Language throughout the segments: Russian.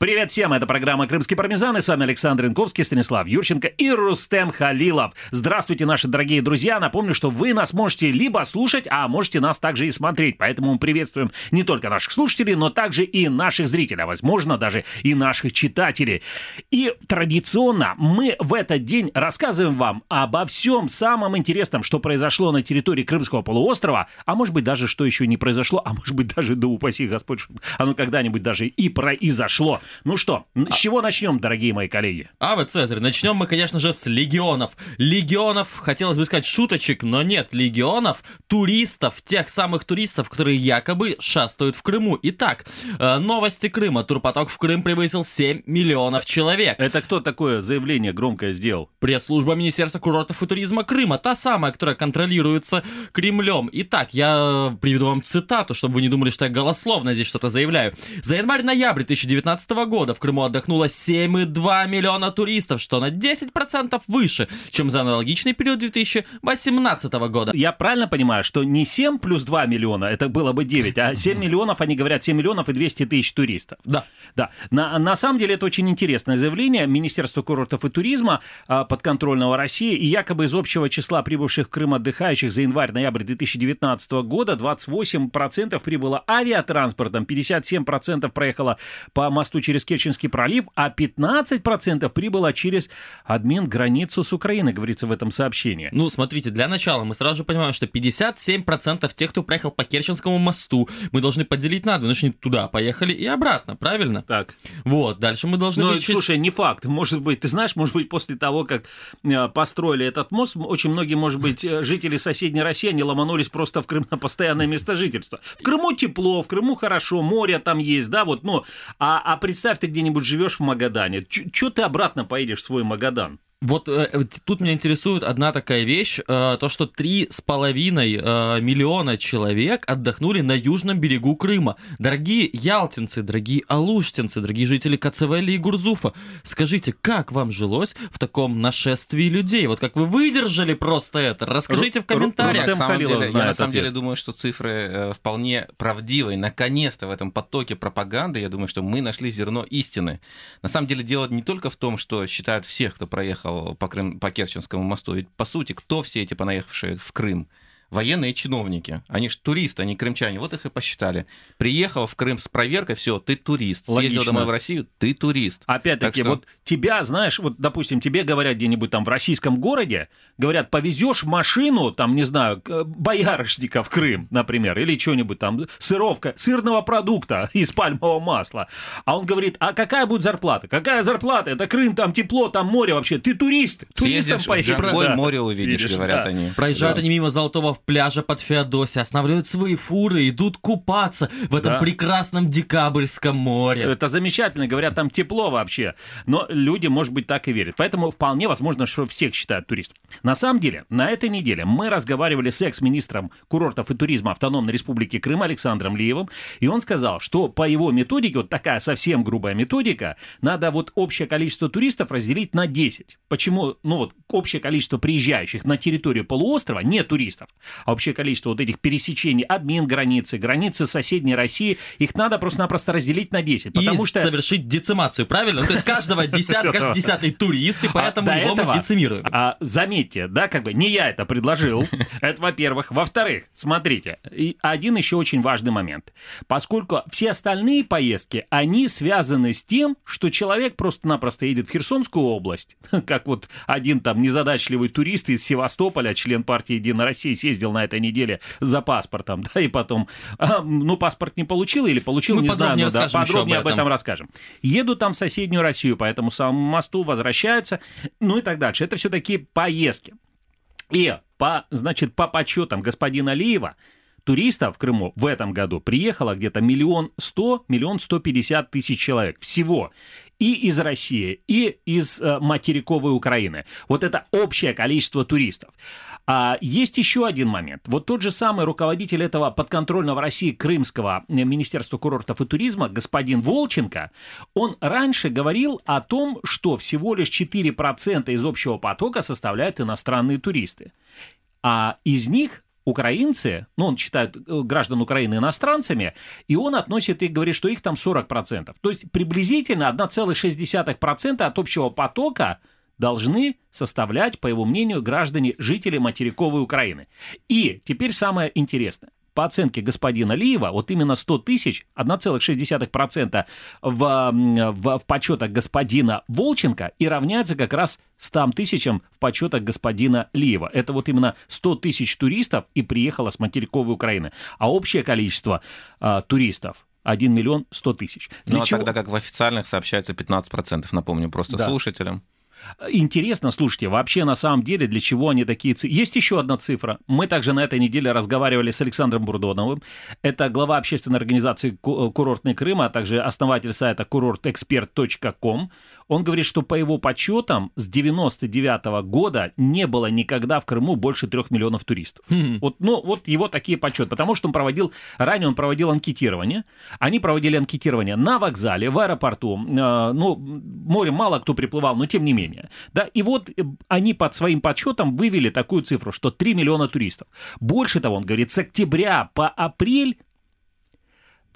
Привет всем, это программа «Крымский пармезан», и с вами Александр Инковский, Станислав Юрченко и Рустем Халилов. Здравствуйте, наши дорогие друзья. Напомню, что вы нас можете либо слушать, а можете нас также и смотреть. Поэтому мы приветствуем не только наших слушателей, но также и наших зрителей, а возможно даже и наших читателей. И традиционно мы в этот день рассказываем вам обо всем самом интересном, что произошло на территории Крымского полуострова, а может быть даже что еще не произошло, а может быть даже да упаси Господь, оно когда-нибудь даже и произошло. Ну что, с чего начнем, дорогие мои коллеги? А вы, Цезарь, начнем мы, конечно же, с легионов. Легионов, хотелось бы сказать шуточек, но нет, легионов, туристов, тех самых туристов, которые якобы шастают в Крыму. Итак, э, новости Крыма. Турпоток в Крым превысил 7 миллионов человек. Это кто такое заявление громкое сделал? Пресс-служба Министерства курортов и туризма Крыма, та самая, которая контролируется Кремлем. Итак, я приведу вам цитату, чтобы вы не думали, что я голословно здесь что-то заявляю. За январь-ноябрь 2019 года в Крыму отдохнуло 7,2 миллиона туристов, что на 10% выше, чем за аналогичный период 2018 года. Я правильно понимаю, что не 7 плюс 2 миллиона, это было бы 9, а 7 миллионов, они говорят 7 миллионов и 200 тысяч туристов. Да. Да. На, на самом деле это очень интересное заявление Министерства курортов и туризма а, подконтрольного России, и якобы из общего числа прибывших в Крым отдыхающих за январь-ноябрь 2019 года 28% прибыло авиатранспортом, 57% проехало по мосту через Керченский пролив, а 15% прибыло через админ границу с Украиной, говорится в этом сообщении. Ну, смотрите, для начала мы сразу же понимаем, что 57% тех, кто проехал по Керченскому мосту, мы должны поделить на два. Значит, туда поехали и обратно, правильно? Так. Вот, дальше мы должны Ну, вычесть- слушай, не факт. Может быть, ты знаешь, может быть, после того, как э, построили этот мост, очень многие, может быть, э, жители соседней России, они ломанулись просто в Крым на постоянное место жительства. В Крыму тепло, в Крыму хорошо, море там есть, да, вот, ну, а, а представь, ты где-нибудь живешь в Магадане. Че ты обратно поедешь в свой Магадан? Вот э, э, тут меня интересует одна такая вещь, э, то что три с половиной э, миллиона человек отдохнули на южном берегу Крыма. Дорогие ялтинцы, дорогие алуштинцы, дорогие жители Кацевели и Гурзуфа, скажите, как вам жилось в таком нашествии людей? Вот как вы выдержали просто это? Расскажите в комментариях. Рустем на самом Халилов деле, я на самом ответ. деле думаю, что цифры э, вполне правдивые. Наконец-то в этом потоке пропаганды, я думаю, что мы нашли зерно истины. На самом деле дело не только в том, что считают всех, кто проехал по, Крым, по Керченскому мосту. Ведь, по сути, кто все эти понаехавшие в Крым? Военные чиновники. Они же туристы, они крымчане. Вот их и посчитали. Приехал в Крым с проверкой, все, ты турист. Съездил Логично. домой в Россию, ты турист. Опять-таки, Так что- вот тебя, знаешь, вот, допустим, тебе говорят где-нибудь там в российском городе, говорят, повезешь машину, там, не знаю, к- боярышника в Крым, например, или что-нибудь там, сыровка, сырного продукта из пальмового масла. А он говорит, а какая будет зарплата? Какая зарплата? Это Крым, там тепло, там море вообще. Ты турист, туристом поедешь. Да. море увидишь, Видишь, говорят да. они. Проезжают Да. они мимо золотого пляжа под Феодосией, останавливают свои фуры, идут купаться в этом Да. прекрасном декабрьском море. Это замечательно, говорят, там тепло вообще. Но люди, может быть, так и верят. Поэтому вполне возможно, что всех считают туристом. На самом деле, на этой неделе мы разговаривали с экс-министром курортов и туризма Автономной Республики Крым Александром Лиевым, и он сказал, что по его методике, вот такая совсем грубая методика, надо вот общее количество туристов разделить на 10. Почему? Ну вот общее количество приезжающих на территорию полуострова, не туристов, а общее количество вот этих пересечений админ границы, границы соседней России, их надо просто-напросто разделить на 10. Потому и что... совершить децимацию, правильно? Ну, то есть каждого десятка, десятый турист, и поэтому А до его мы децимируем. а, заметьте, да, как бы не я это предложил. Это во-первых. Во-вторых, смотрите, один еще очень важный момент. Поскольку все остальные поездки, они связаны с тем, что человек просто-напросто едет в Херсонскую область, как вот один там незадачливый турист из Севастополя, член партии «Единая Россия», съездил на этой неделе за паспортом, да, и потом, а, ну, паспорт не получил или получил, Мы не знаю, подробнее ну, да, подробнее об об этом этом. расскажем. Едут там в соседнюю Россию по этому самому мосту, возвращаются, ну и так дальше. Это все такие поездки. И по, значит, по подсчетам господина Алиева, туристов в Крыму в этом году приехало где-то миллион сто, миллион сто пятьдесят тысяч человек всего. И из России, и из э, материковой Украины. Вот это общее количество туристов. А есть еще один момент. Вот тот же самый руководитель этого подконтрольного России Крымского э, Министерства курортов и туризма, господин Волченко, он раньше говорил о том, что всего лишь 4% из общего потока составляют иностранные туристы. А из них украинцы, ну, он считает э, граждан Украины иностранцами, и он относит их, говорит, что их там 40%. То есть приблизительно 1,6% от общего потока должны составлять, по его мнению, граждане, жители материковой Украины. И теперь самое интересное по оценке господина Лиева, вот именно 100 тысяч, 1,6% в, в, в почетах господина Волченко и равняется как раз 100 тысячам в почетах господина Лиева. Это вот именно 100 тысяч туристов и приехало с материковой Украины. А общее количество э, туристов 1 миллион 100 тысяч. Для ну, а чего... тогда как в официальных сообщается 15%, напомню просто да. слушателям. Интересно, слушайте, вообще на самом деле для чего они такие цифры? Есть еще одна цифра. Мы также на этой неделе разговаривали с Александром Бурдоновым. Это глава общественной организации «Курортный Крым», а также основатель сайта курортэксперт.ком. Он говорит, что по его подсчетам с 99 -го года не было никогда в Крыму больше трех миллионов туристов. Mm-hmm. Вот, ну, вот его такие подсчеты, потому что он проводил, ранее он проводил анкетирование. Они проводили анкетирование на вокзале, в аэропорту. Э, ну, море мало кто приплывал, но тем не менее. Да, и вот э, они под своим подсчетом вывели такую цифру, что 3 миллиона туристов. Больше того, он говорит, с октября по апрель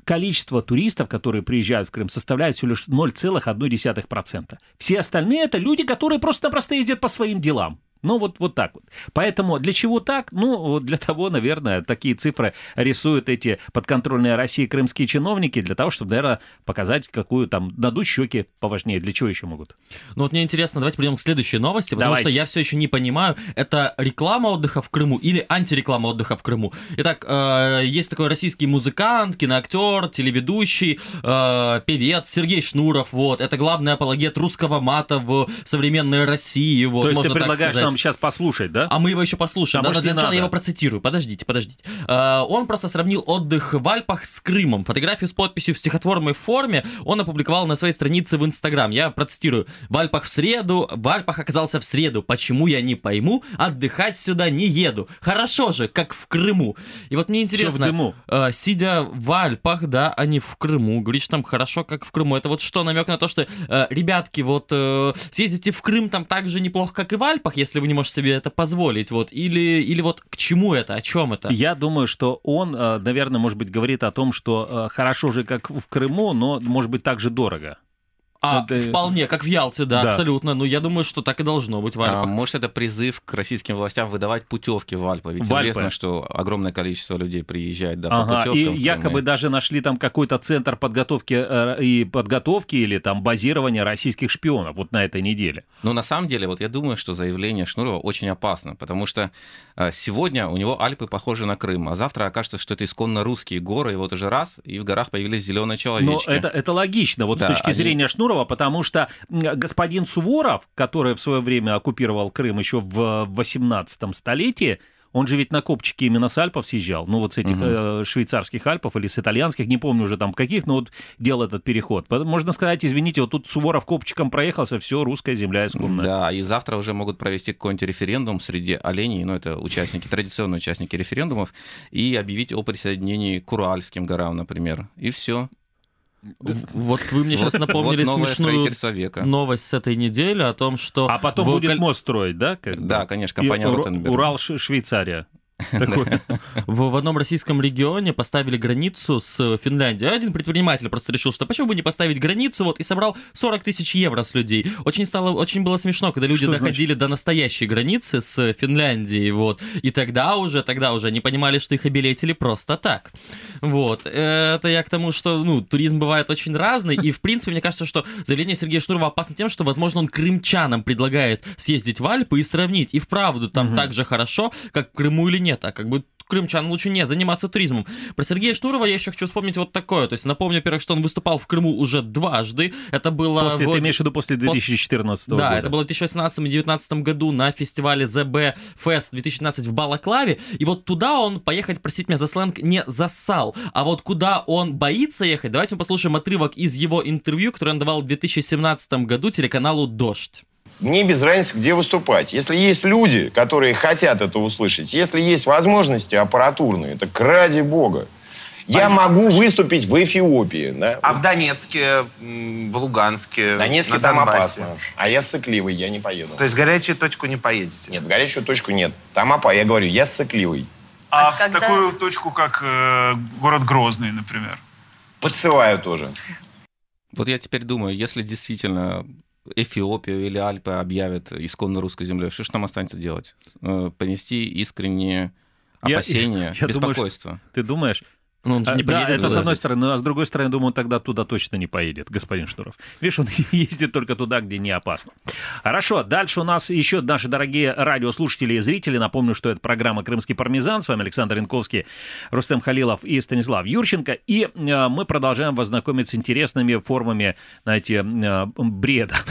количество туристов, которые приезжают в Крым, составляет всего лишь 0,1%. Все остальные это люди, которые просто-напросто ездят по своим делам. Ну, вот, вот так вот. Поэтому для чего так? Ну, для того, наверное, такие цифры рисуют эти подконтрольные России крымские чиновники, для того, чтобы, наверное, показать, какую там надуть щеки поважнее. Для чего еще могут? Ну, вот мне интересно, давайте перейдем к следующей новости, потому давайте. что я все еще не понимаю, это реклама отдыха в Крыму или антиреклама отдыха в Крыму. Итак, э, есть такой российский музыкант, киноактер, телеведущий, э, певец Сергей Шнуров, вот. Это главный апологет русского мата в современной России, вот, То есть ты предлагаешь нам нам сейчас послушать, да? А мы его еще послушаем. А да, может, для начала я его процитирую. Подождите, подождите. Uh, он просто сравнил отдых в Альпах с Крымом. Фотографию с подписью в стихотворной форме он опубликовал на своей странице в Инстаграм. Я процитирую. В Альпах в среду, в Альпах оказался в среду. Почему я не пойму, отдыхать сюда не еду. Хорошо же, как в Крыму. И вот мне интересно, Все в дыму. Uh, сидя в Альпах, да, а не в Крыму, говоришь там хорошо, как в Крыму. Это вот что, намек на то, что, uh, ребятки, вот uh, съездите в Крым там так же неплохо, как и в Альпах, если вы не можете себе это позволить, вот, или, или вот к чему это, о чем это? Я думаю, что он, э, наверное, может быть, говорит о том, что э, хорошо же, как в Крыму, но, может быть, так же дорого. А, это... вполне, как в Ялте, да, да, абсолютно. Ну, я думаю, что так и должно быть в Альпах. А, может, это призыв к российским властям выдавать путевки в Альпы? Ведь в известно, Альпы. что огромное количество людей приезжает да, ага, по путевкам. И якобы даже нашли там какой-то центр подготовки э, и подготовки или там базирования российских шпионов вот на этой неделе. Ну, на самом деле, вот я думаю, что заявление Шнурова очень опасно, потому что э, сегодня у него Альпы похожи на Крым, а завтра окажется, что это исконно русские горы, и вот уже раз, и в горах появились зеленые человечки. Но это, это логично, вот да, с точки они... зрения Шнурова, потому что господин Суворов, который в свое время оккупировал Крым еще в 18 столетии, он же ведь на копчике именно с Альпов съезжал, ну вот с этих угу. э, швейцарских Альпов или с итальянских, не помню уже там каких, но вот делал этот переход. Можно сказать, извините, вот тут Суворов копчиком проехался, все, русская земля исконная. Да, и завтра уже могут провести какой-нибудь референдум среди оленей, ну это участники, традиционные участники референдумов, и объявить о присоединении к Уральским горам, например, и все. Вот вы мне сейчас напомнили вот смешную века. новость с этой недели о том, что... А потом будет мост строить, да? Да, конечно, компания Ротенберг. Урал, Швейцария. В, одном российском регионе поставили границу с Финляндией. Один предприниматель просто решил, что почему бы не поставить границу, вот, и собрал 40 тысяч евро с людей. Очень стало, очень было смешно, когда люди доходили до настоящей границы с Финляндией, вот. И тогда уже, тогда уже они понимали, что их обилетили просто так. Вот. Это я к тому, что, ну, туризм бывает очень разный, и, в принципе, мне кажется, что заявление Сергея Шнурова опасно тем, что, возможно, он крымчанам предлагает съездить в Альпы и сравнить, и вправду там так же хорошо, как в Крыму или нет, а как бы крымчан лучше не заниматься туризмом. Про Сергея Шнурова я еще хочу вспомнить вот такое. То есть напомню, во-первых, что он выступал в Крыму уже дважды. Это было... После, в... Ты имеешь в виду после 2014 Пос... года? Да, это было в 2018 и 2019 году на фестивале ZB Fest 2019 в Балаклаве. И вот туда он поехать, простите меня за сленг, не засал. А вот куда он боится ехать, давайте мы послушаем отрывок из его интервью, которое он давал в 2017 году телеканалу «Дождь». Мне без разницы, где выступать. Если есть люди, которые хотят это услышать, если есть возможности аппаратурные, так ради бога. Я могу выступить в Эфиопии. Да? А в Донецке, в Луганске, В Донецке там опасно. А я сыкливый, я не поеду. То есть в горячую точку не поедете? Нет, в горячую точку нет. Там опасно. Я говорю, я сыкливый. А, А в когда- такую точку, как э, город Грозный, например? Подсылаю тоже. Вот я теперь думаю, если действительно Эфиопию или Альпы объявят исконно русской землей, что же нам останется делать? Э, Понести искренние Я- опасения, я думаю, что- беспокойство. Ты думаешь? Ну, он же А, не да, поедет это с одной стороны, а с другой стороны, думаю, он тогда туда точно не поедет, господин Шнуров. Видишь, он ездит только туда, где не опасно. Хорошо, дальше у нас еще наши дорогие радиослушатели и зрители. Напомню, что это программа «Крымский пармезан». С вами Александр Янковский, Рустем Халилов и Станислав Юрченко. И э, мы продолжаем вас знакомить с интересными формами, знаете, э, бреда.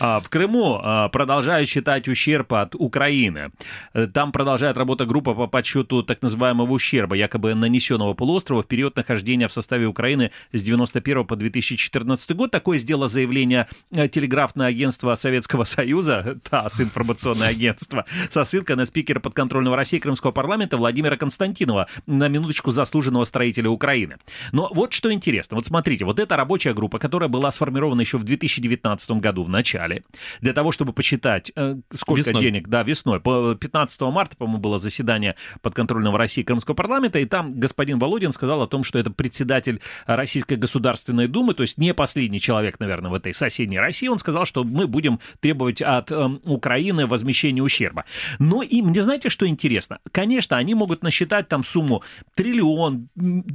А, В Крыму а, продолжают считать ущерб от Украины. Э, Там продолжает работа группа по подсчету так называемого ущерба, якобы нанесенного полуострову в период нахождения в составе Украины с 91 по 2014 год. Такое сделало заявление э, телеграфное агентство Советского Союза, ТАСС, информационное агентство, со ссылкой на спикера подконтрольного России Крымского парламента Владимира Константинова, на минуточку заслуженного строителя Украины. Но вот что интересно. Вот смотрите, вот эта рабочая группа, которая была сформирована еще в 2019 году в начале, для того, чтобы посчитать, э, сколько Весной. денег, да, весной, по 15 марта, по-моему, было заседание подконтрольного России Крымского парламента, и там господин Володин сказал о том, что это председатель Российской Государственной Думы, то есть не последний человек, наверное, в этой соседней России, он сказал, что мы будем требовать от эм, Украины возмещения ущерба. Но и мне знаете, что интересно? Конечно, они могут насчитать там сумму триллион,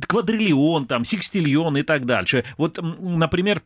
квадриллион, там, секстиллион и так дальше. Вот, например,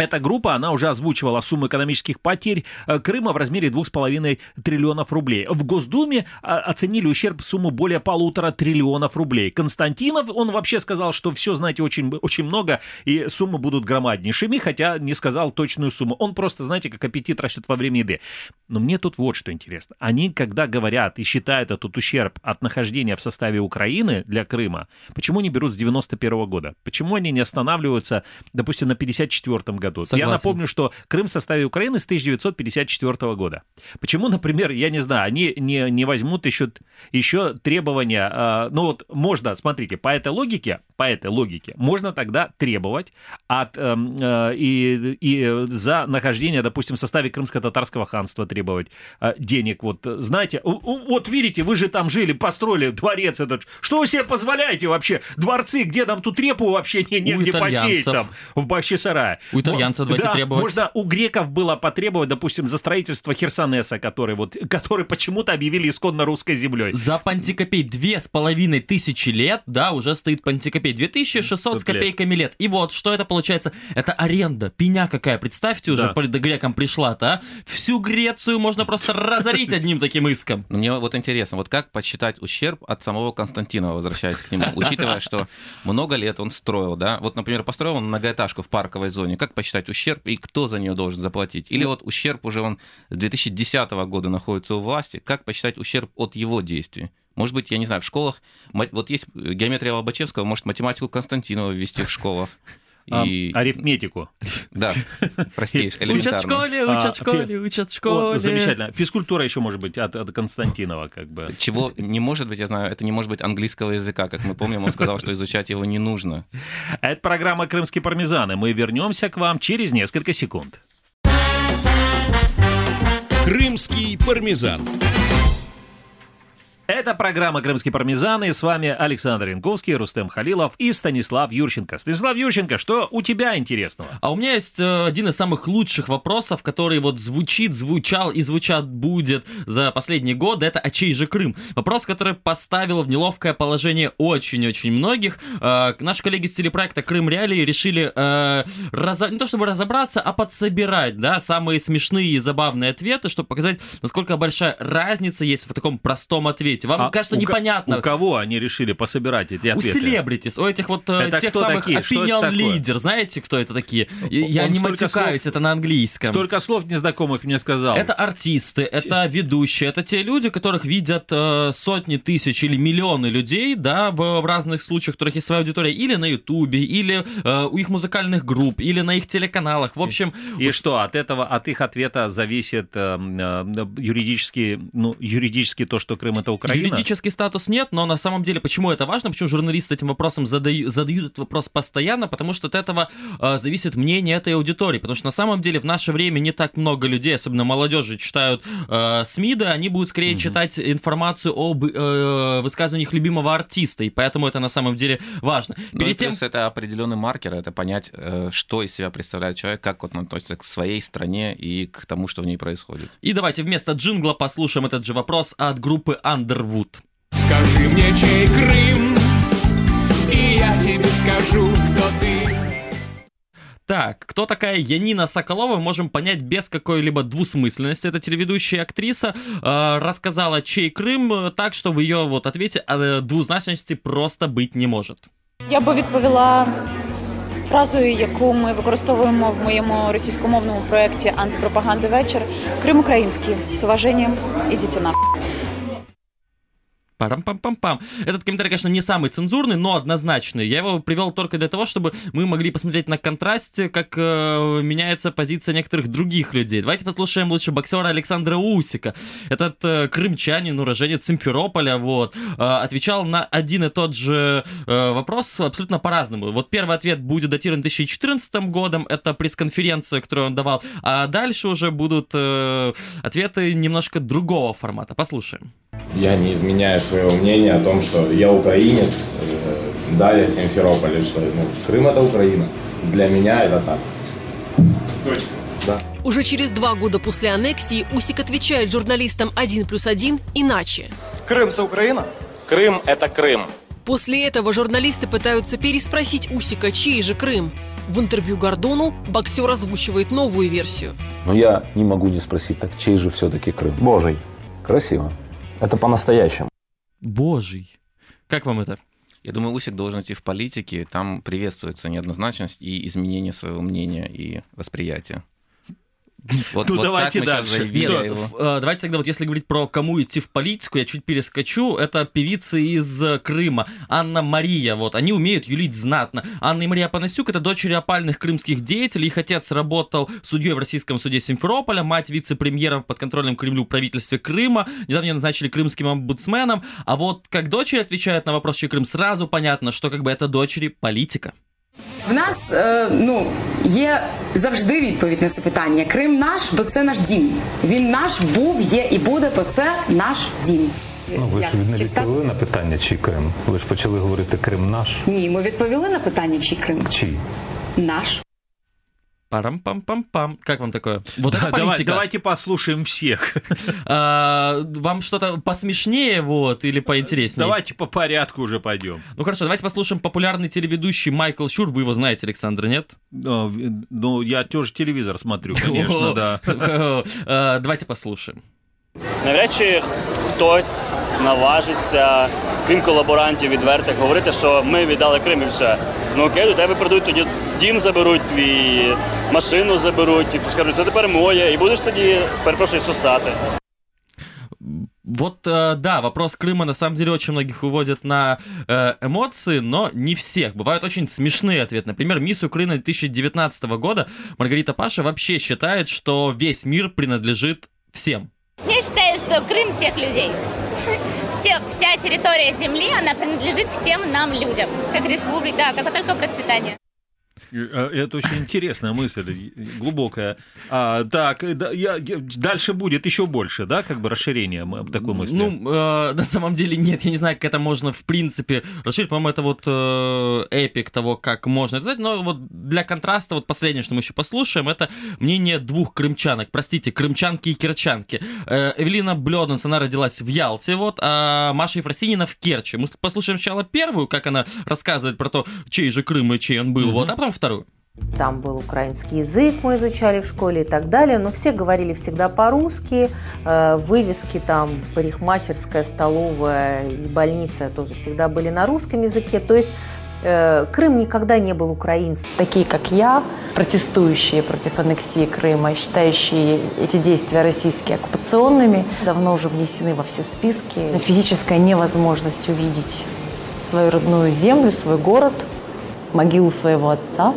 эта группа, она уже озвучивала сумму экономических потерь э, Крыма в размере 2,5 триллионов рублей. В Госдуме а, оценили ущерб сумму более полутора триллионов рублей. Константинов, он вообще сказал, что все, знаете, очень, очень много, и суммы будут громаднейшими, хотя не сказал точную сумму. Он просто, знаете, как аппетит растет во время еды. Но мне тут вот что интересно. Они, когда говорят и считают этот ущерб от нахождения в составе Украины для Крыма, почему не берут с 91 года? Почему они не останавливаются, допустим, на 54 году? Я Согласен. напомню, что Крым в составе Украины с 1954 года. Почему, например, я не знаю, они не, не возьмут еще, еще требования, э, ну вот можно, смотрите, по этой логике, по этой логике, можно тогда требовать от, эм, э, и, и за нахождение, допустим, в составе Крымско-Татарского ханства требовать э, денег. Вот, э, знаете, вот видите, вы же там жили, построили дворец этот. Что вы себе позволяете вообще? Дворцы, где нам тут репу вообще не, негде посеять там, в Бахчисарае. У итальянцев давайте да, требовать. Можно у греков было потребовать, допустим, за строительство Херсонеса, который вот, который почему-то объявили исконно русской землей. За пантикопей две с половиной тысячи лет, да, уже стоит пантикопей. 2600 с Тут лет. копейками лет. И вот, что это получается? Это аренда. Пеня какая, представьте, уже Да. по грекам пришла-то, а? Всю Грецию можно просто разорить одним таким иском. Но мне вот интересно, вот как подсчитать ущерб от самого Константинова, возвращаясь к нему, учитывая, что много лет он строил, да? Вот, например, построил он многоэтажку в парковой зоне. Как посчитать ущерб и кто за нее должен заплатить? Или вот ущерб уже он с 2010 года находится у власти. Как посчитать ущерб от его действий? Может быть, я не знаю, в школах, вот есть геометрия Лобачевского, может математику Константинова ввести в школах. А, И, арифметику. да, простейшее, Учат в школе, А, учат в школе, учат в школе. замечательно. Физкультура еще может быть от, от Константинова, как бы. Чего не может быть, я знаю, это не может быть английского языка. Как мы помним, он сказал, что изучать его не нужно. Это программа «Крымские пармезаны». Мы вернемся к вам через несколько секунд. Крымский пармезан. Это программа «Крымские пармезаны». И с вами Александр Янковский, Рустем Халилов и Станислав Юрченко. Станислав Юрченко, что у тебя интересного? А у меня есть э, один из самых лучших вопросов, который вот звучит, звучал и звучат будет за последние годы. Это «А чей же Крым?» Вопрос, который поставил в неловкое положение очень-очень многих. Э, наши коллеги с телепроекта «Крым Реалии» решили э, разо- не то чтобы разобраться, а подсобирать, да, самые смешные и забавные ответы, чтобы показать, насколько большая разница есть в таком простом ответе. Вам А кажется у непонятно. У кого они решили пособирать эти У ответы? селебритис, у этих вот э, Это тех самых такие? Opinion leader, знаете, кто это такие? Я Он не матюкаюсь, слов- это на английском. Столько слов незнакомых мне сказал. Это артисты, это ведущие, это те люди, которых видят э, сотни тысяч или миллионы людей, да, в, в разных случаях, у которых есть своя аудитория, или на Ютубе, или э, у их музыкальных групп, или на их телеканалах. В общем, И у- что, от этого, от их ответа зависит э, э, юридически, ну, юридически то, что Крым это я Украина. Юридический статус нет, но на самом деле, почему это важно, почему журналисты этим вопросом задают, задают этот вопрос постоянно, потому что от этого э, зависит мнение этой аудитории, потому что на самом деле в наше время не так много людей, особенно молодежи, читают э, СМИ, да, они будут скорее угу. читать информацию об э, высказываниях любимого артиста, и поэтому это на самом деле важно. Ну Перед тем... это определенный маркер, это понять, э, что из себя представляет человек, как он относится к своей стране и к тому, что в ней происходит. И давайте вместо джингла послушаем этот же вопрос от группы Underwood. Скажи мне, чей Крым, и я тебе скажу, кто ты. Так, кто такая Янина Соколова, можем понять без какой-либо двусмысленности. Это телеведущая актриса, э, рассказала, чей Крым, так что в ее вот ответе э, двузначности просто быть не может. Я би відповіла фразою, яку ми використовуємо в моєму російськомовному проєкті антипропаганди вечір. Крим український з уваженням ідіть на. Парам-пам-пам-пам. Этот комментарий, конечно, не самый цензурный, но однозначный. Я его привел только для того, чтобы мы могли посмотреть на контрасте, как э, меняется позиция некоторых других людей. Давайте послушаем лучше боксера Александра Усика. Этот э, крымчанин, уроженец Симферополя, вот, э, отвечал на один и тот же э, вопрос абсолютно по-разному. Вот первый ответ будет датирован 2014 годом, это пресс-конференция, которую он давал, а дальше уже будут э, ответы немножко другого формата. Послушаем. Я не изменяю своего мнения о том, что я украинец, э, да, я Симферополь, что ну, Крым это Украина. Для меня это так. Точка. Да. Уже через два года после аннексии Усик отвечает журналистам «Один плюс один» иначе. Крым – это Украина? Крым – это Крым. После этого журналисты пытаются переспросить Усика, чей же Крым. В интервью Гордону боксер озвучивает новую версию. Но я не могу не спросить, так чей же все-таки Крым? Божий. Красиво. Это по-настоящему. Божий. Как вам это? Я думаю, Усик должен идти в политике, там приветствуется неоднозначность и изменение своего мнения и восприятия. Вот, ну, вот давайте дальше. Нет, его. Э, давайте тогда вот если говорить про кому идти в политику, я чуть перескочу. Это певицы из Крыма. Анна Мария, вот. Они умеют юлить знатно. Анна и Мария Панасюк — это дочери опальных крымских деятелей. Их отец работал судьей в российском суде Симферополя, мать вице-премьером в подконтрольном Кремлю правительстве Крыма. Недавно ее назначили крымским омбудсменом. А вот как дочери отвечают на вопрос, чей Крым, сразу понятно, что как бы это дочери политика. В нас е, ну, є завжди відповідь на це питання. Крим наш, бо це наш дім. Він наш був, є і буде, бо це наш дім. Ну ви ж не відповіли на питання, чи Крим. Ви ж почали говорити Крим наш. Ні, ми відповіли на питання, чий Крим. Чий? Наш. Парам-пам-пам-пам. Как вам такое? Вот да, это политика. Давай, давайте послушаем всех. А, вам что-то посмешнее, вот, или поинтереснее? Давайте по порядку уже пойдем. Ну хорошо, давайте послушаем популярный телеведущий Майкл Шур. Вы его знаете, Александр, нет? Ну, я тоже телевизор смотрю, конечно, да. А, давайте послушаем. Навряд чи хтось наважиться, крім колаборантів відвертих, говорити, що ми віддали Крим і все. Ну окей, до тебе прийдуть, тоді дім заберуть, твій машину заберуть, і скажуть, це тепер моє, і будеш тоді, перепрошую, сосати. Вот, э, да, вопрос Крыма на самом деле очень многих выводит на э, эмоции, но не всех. Бывают очень смешные ответы. Например, мисс Украины 2019 года Маргарита Паша вообще считает, что весь мир принадлежит всем. Я считаю, что Крым всех людей. Все, вся территория Земли, она принадлежит всем нам людям, как республика, да, как только процветание. Э, это очень интересная мысль, глубокая. А, так, да, я, дальше будет еще больше, да, как бы расширение такой мысли? Ну, э, на самом деле нет, я не знаю, как это можно в принципе расширить. По-моему, это вот э, эпик того, как можно это сделать. Но вот для контраста, вот последнее, что мы еще послушаем, это мнение двух крымчанок. Простите, крымчанки и кирчанки. Э, Эвелина Блёденс, она родилась в Ялте, вот, а Маша Ефросинина в Керчи. Мы послушаем сначала первую, как она рассказывает про то, чей же Крым и чей он был, mm-hmm. вот, а потом вторую. Там был украинский язык, мы изучали в школе и так далее, но все говорили всегда по-русски. Э, вывески там парикмахерская, столовая и больница тоже всегда были на русском языке. То есть э, Крым никогда не был украинским. Такие, как я, протестующие против аннексии Крыма, считающие эти действия российские оккупационными, давно уже внесены во все списки. Физическая невозможность увидеть свою родную землю, свой город – могилу своего отца.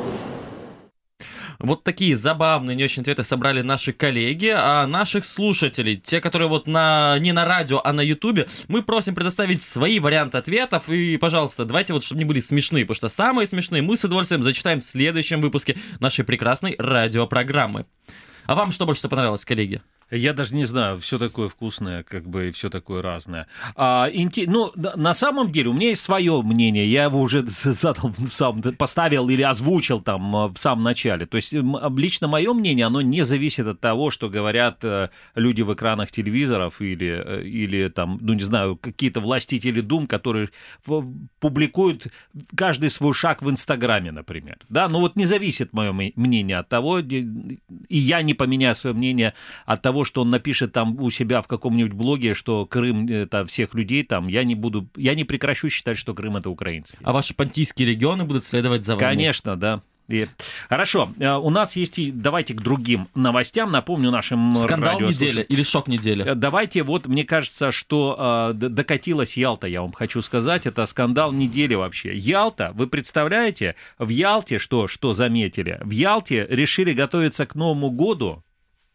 Вот такие забавные, не очень ответы собрали наши коллеги, а наших слушателей, те, которые вот на, не на радио, а на ютубе, мы просим предоставить свои варианты ответов, и, пожалуйста, давайте вот, чтобы они были смешные, потому что самые смешные мы с удовольствием зачитаем в следующем выпуске нашей прекрасной радиопрограммы. А вам что больше понравилось, коллеги? Я даже не знаю, все такое вкусное, как бы, и все такое разное. А, инте... Ну, на самом деле, у меня есть свое мнение, я его уже задал, сам поставил или озвучил там а, в самом начале. То есть, лично мое мнение, оно не зависит от того, что говорят э, люди в экранах телевизоров или, э, или там, ну, не знаю, какие-то властители дум, которые публикуют каждый свой шаг в Инстаграме, например. Да, ну вот не зависит мое мнение от того, и я не поменяю свое мнение от того, что он напишет там у себя в каком-нибудь блоге, что Крым это всех людей, там я не буду, я не прекращу считать, что Крым это украинцы. А ваши понтийские регионы будут следовать за вами? Конечно, да. И... Хорошо, э, у нас есть и давайте к другим новостям. Напомню нашим Скандал недели или шок недели? Э, давайте, вот мне кажется, что э, докатилась Ялта, я вам хочу сказать. Это скандал недели вообще. Ялта, вы представляете, в Ялте что, что заметили? В Ялте решили готовиться к Новому году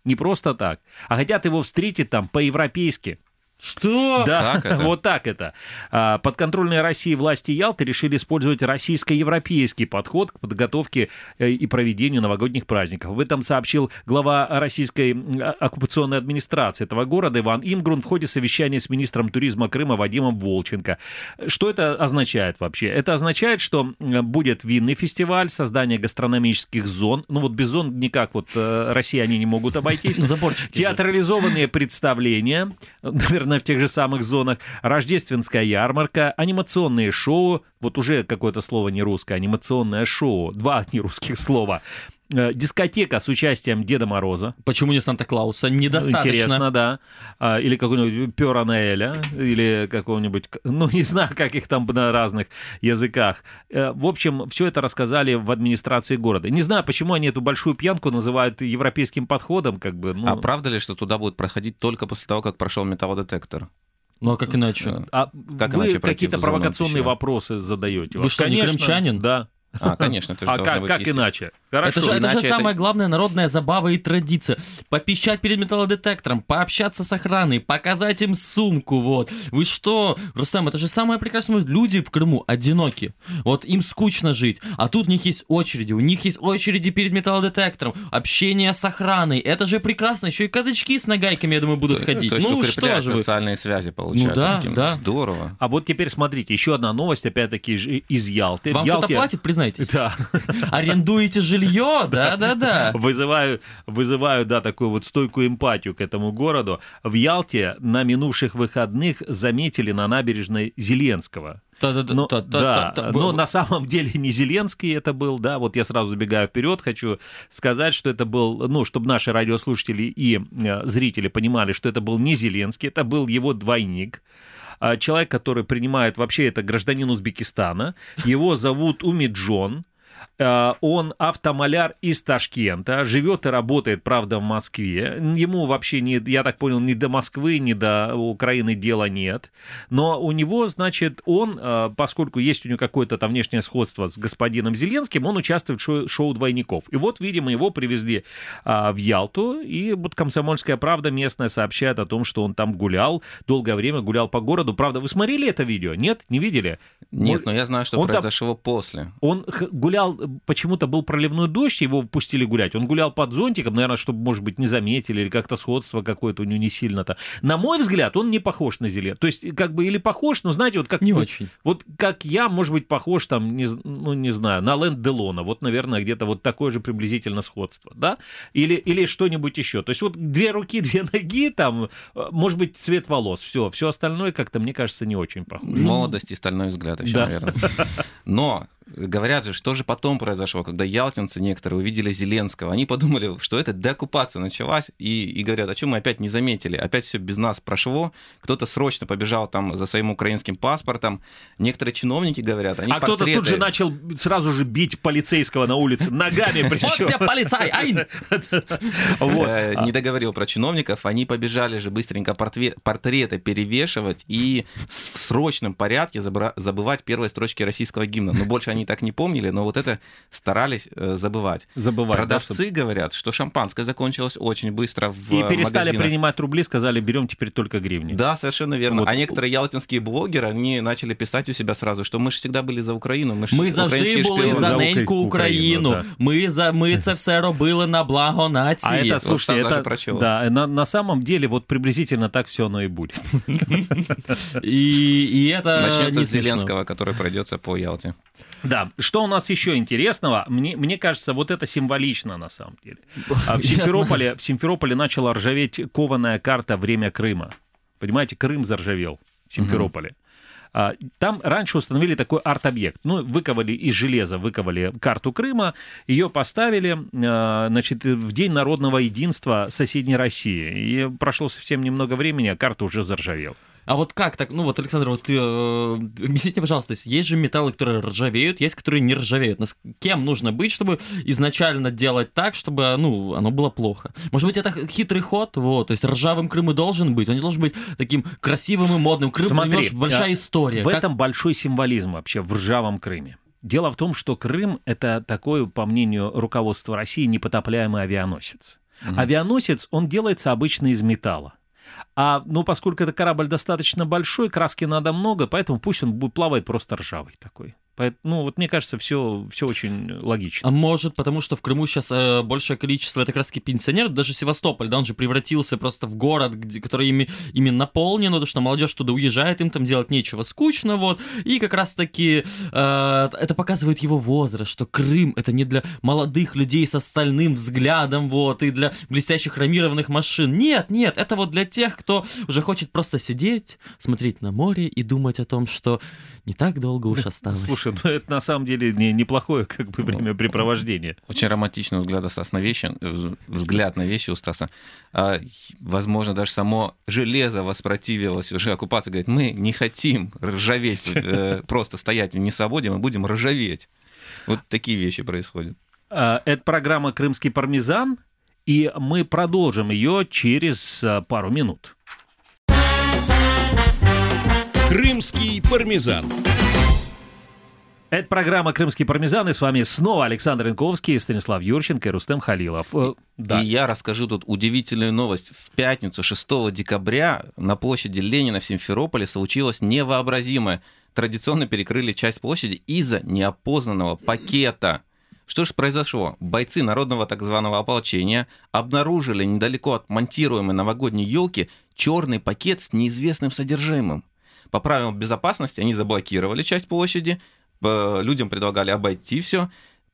не просто так, а хотят его встретить там по-европейски. Что? Да, вот так это. А, подконтрольные России власти Ялты решили использовать российско-европейский подход к подготовке э, и проведению новогодних праздников. Об этом сообщил глава российской а, оккупационной администрации этого города Иван Имгрун в ходе совещания с министром туризма Крыма Вадимом Волченко. Что это означает вообще? Это означает, что будет винный фестиваль, создание гастрономических зон. Ну вот без зон никак вот э, россияне не могут обойтись. Заборчики. Театрализованные представления, наверное, наверное, в тех же самых зонах, рождественская ярмарка, анимационные шоу, вот уже какое-то слово не русское, анимационное шоу, два нерусских слова, Э, дискотека с участием Деда Мороза. Почему не Санта-Клауса? Недостаточно. Интересно, да. А, или какого-нибудь Пера Наэля, или какого-нибудь, ну, не знаю, как их там на разных языках. Э, в общем, все это рассказали в администрации города. Не знаю, почему они эту большую пьянку называют европейским подходом, как бы. Ну... А правда ли, что туда будет проходить только после того, как прошел металлодетектор? Ну а как иначе? А как вы какие-то провокационные вопросы задаете? Вы что, Конечно, не крымчанин? Да. А, конечно, это же А как, как иначе? Хорошо. Это же, это же самая это... главная народная забава и традиция. Попищать перед металлодетектором, пообщаться с охраной, показать им сумку, вот. Вы что, Рустам, это же самое прекрасное. Люди в Крыму одиноки. Вот им скучно жить. А тут у них есть очереди, у них есть очереди перед металлодетектором, общение с охраной. Это же прекрасно. Еще и казачки с нагайками, я думаю, будут ходить. То есть ну что же вы? социальные связи получаются. Ну да, да. Здорово. А вот теперь смотрите, еще одна новость, опять-таки, из Ялты. Вам кто-то платит, признайтесь? Да. Арендуете жилье? Да-да-да. Вызываю, вызываю, да, такую вот стойкую эмпатию к этому городу. В Ялте на минувших выходных заметили на набережной Зеленского. Но, да, но на самом деле не Зеленский это был, да, вот я сразу забегаю вперед, хочу сказать, что это был, ну, чтобы наши радиослушатели и э, зрители понимали, что это был не Зеленский, это был его двойник, человек, который принимает вообще это гражданин Узбекистана. Его зовут Умиджон. Э, он автомаляр из Ташкента, живет и работает, правда, в Москве. Ему вообще, не, я так понял, ни до Москвы, ни до Украины дела нет. Но у него, значит, он, э, поскольку есть у него какое-то там внешнее сходство с господином Зеленским, он участвует в шоу, шоу «Двойников». И вот, видимо, его привезли а, в Ялту, и вот «Комсомольская правда» местная сообщает о том, что он там гулял, долгое время гулял по городу. Правда, вы смотрели это видео? Нет? Не видели? Нет, но я знаю, что он произошло там, после. Он гулял почему-то был проливной дождь, его пустили гулять. Он гулял под зонтиком, наверное, чтобы, может быть, не заметили, или как-то сходство какое-то у него не сильно-то. На мой взгляд, он не похож на Зеле. То есть, как бы, или похож, но, знаете, вот как... Не вот, очень. Вот как я, может быть, похож, там, не, ну, не знаю, на Лэнд Делона. Вот, наверное, где-то вот такое же приблизительно сходство, да? Или, или что-нибудь еще. То есть, вот две руки, две ноги, там, э, может быть, цвет волос, все. Все остальное как-то, мне кажется, не очень похоже. Молодость и стальной взгляд еще, да. наверное. Но Говорят же, что же потом произошло, когда ялтинцы некоторые увидели Зеленского. Они подумали, что это деоккупация началась, и, и говорят, а чем мы опять не заметили? Опять все без нас прошло. Кто-то срочно побежал там за своим украинским паспортом. Некоторые чиновники говорят, они А кто-то тут же начал сразу же бить полицейского на улице ногами причем. Вот полицай, ай! Э, не договорил про чиновников. Они побежали же быстренько портреты перевешивать и в срочном порядке забывать первые строчки российского гимна. Но больше они так не помнили, но вот это старались э, забывать. Забывать, да, Продавцы говорят, что шампанское закончилось очень быстро в И перестали магазинах. принимать рубли, сказали, берем теперь только гривни. Да, совершенно верно. Вот. А некоторые ялтинские блогеры, они начали писать у себя сразу, что мы же всегда были за Украину. Мы, ж Ми завжди українські були шпіони. за За неньку Україну, Україну. да. Ми за ми це все робили на благо нації. А это, Вот слушайте, там даже это, прочел. да, на, на самом деле вот приблизительно так все оно и будет. И, и это Начнется не с смешно. Зеленского, который пройдется по Ялте. Да, что у нас еще интересного? Мне, мне кажется, вот это символично на самом деле. А В Симферополе, в Симферополе начала ржаветь кованая карта «Время Крыма». Понимаете, Крым заржавел в Симферополе. А, Там раньше установили такой арт-объект. Ну, выковали из железа, выковали карту Крыма, ее поставили, а, значит, в День народного единства соседней России. И прошло совсем немного времени, а карта уже заржавела. А вот как так? Ну вот, Александр, вот ты, э, объясните, пожалуйста, то есть есть же металлы, которые ржавеют, есть, которые не ржавеют. Но с кем нужно быть, чтобы изначально делать так, чтобы, ну, оно было плохо? Может быть, это хитрый ход, вот, то есть ржавым Крым и должен быть, он не должен быть таким красивым и модным. Крым, Смотри, понимаешь, большая э, история. В Как- этом большой символизм вообще в ржавом Крыме. Дело в том, что Крым это такой, по мнению руководства России, непотопляемый авианосец. Авианосец, он делается обычно из металла. А, ну, поскольку это корабль достаточно большой, краски надо много, поэтому пусть он будет плавает просто ржавый такой. Поэт- ну, вот мне кажется, все, все очень логично. А может, потому что в Крыму сейчас э, большее количество, это как раз пенсионеров, даже Севастополь, да, он же превратился просто в город, где, который ими, ими наполнен, потому что молодежь туда уезжает, им там делать нечего, скучно, вот, и как раз таки э, это показывает его возраст, что Крым это не для молодых людей с остальным взглядом, вот, и для блестящих хромированных машин, нет, нет, это вот для тех, кто уже хочет просто сидеть, смотреть на море и думать о том, что не так долго уж осталось. Слушай, ну это на самом деле не, неплохое как бы времяпрепровождение. Очень романтичный взгляд у Стаса на вещи, взгляд на вещи у Стаса. А, возможно, даже само железо воспротивилось уже оккупации. Говорит, мы не хотим ржаветь, э, просто стоять в несвободе, мы будем ржаветь. Вот такие вещи происходят. А, Это программа «Крымский пармезан», и мы продолжим ее через а, пару минут. Крымский пармезан. Это программа «Крымский пармезан», и с вами снова Александр Янковский, Станислав Юрченко и Рустем Халилов. Э, Да. И я расскажу тут удивительную новость. В пятницу, 6 декабря, на площади Ленина в Симферополе случилось невообразимое. Традиционно перекрыли часть площади из-за неопознанного пакета. Что же произошло? Бойцы народного так званого ополчения обнаружили недалеко от монтируемой новогодней елки черный пакет с неизвестным содержимым. По правилам безопасности они заблокировали часть площади, э, людям предлагали обойти все,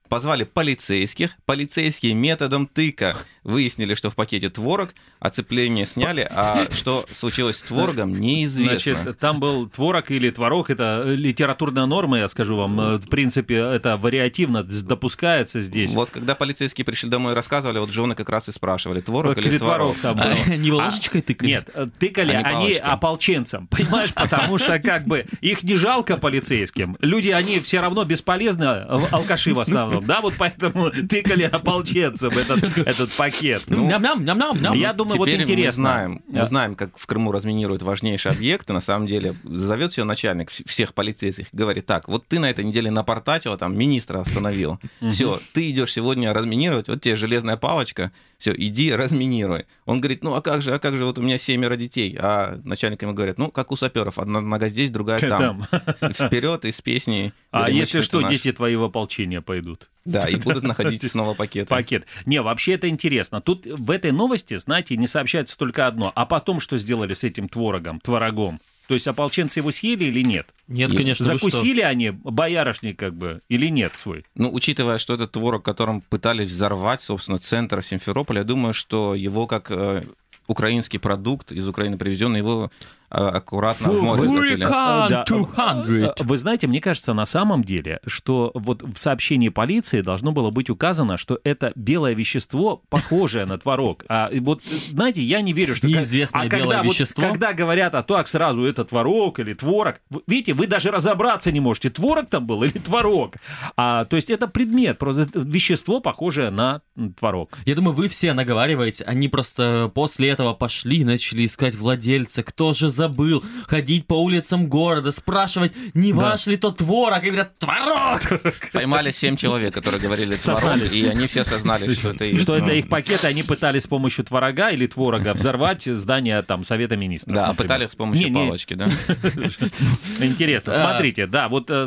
позвали полицейских, полицейские методом тыка выяснили, что в пакете творог, оцепление сняли, а что случилось с творогом, неизвестно. Значит, там был творог или творог, это литературная норма, я скажу вам. Э, В принципе, это вариативно допускается здесь. Вот когда полицейские пришли домой и рассказывали, вот жены как раз и спрашивали, творог Или или творог там был. А, не А, ложечкой тыкали? Нет, э, тыкали А не они ополченцам, понимаешь, потому что как бы их не жалко полицейским. Люди, они все равно бесполезны, алкаши в основном, да, вот поэтому тыкали ополченцам этот, этот пакет. Ну, Ням-ням-ням-ням. Я думаю, вот Теперь интересно. Мы знаем, мы знаем, как в Крыму разминируют важнейшие объекты. На самом деле, зовет ее начальник вс- всех полицейских, говорит, так, вот ты на этой неделе напортачила, там, министра остановил. Все, ты идешь сегодня разминировать, вот тебе железная палочка, все, иди разминируй. Он говорит, ну а как же, а как же, вот у меня семеро детей. А начальник ему говорит, ну, как у саперов, одна нога здесь, другая там. Вперед и с песней. А «Горемычный если что, наш». дети твои в ополчение пойдут? Да, и будут находить снова пакеты. Пакет. Не, вообще это интересно. Тут в этой новости, знаете, не сообщается только одно. А потом что сделали с этим творогом, творогом? То есть ополченцы его съели или нет? Нет, конечно, вы что? Закусили они боярышник как бы или нет свой? Ну, учитывая, что этот творог, которым пытались взорвать, собственно, центр Симферополя, я думаю, что его как э, украинский продукт из Украины привезенный, его аккуратно в море. Hurricane Да. 200. Вы знаете, мне кажется, на самом деле, что вот в сообщении полиции должно было быть указано, что это белое вещество, похожее на творог. А вот, знаете, я не верю, что... как- Неизвестное а когда белое вот- вещество? когда говорят, а так сразу это творог или творог, видите, вы даже разобраться не можете, творог там был или творог. А, то есть это предмет, просто вещество, похожее на творог. Я думаю, вы все наговариваете, они просто после этого пошли и начали искать владельца, кто же забыл, ходить по улицам города, спрашивать, не Да. ваш ли то творог, и говорят, творог! Поймали семь человек, которые говорили творог, и они все сознались, что это их. Что это их пакеты, они пытались с помощью творога или творога взорвать здание там Совета Министров. Да, а пытали их с помощью палочки, да? Интересно. А. Смотрите, да, вот э,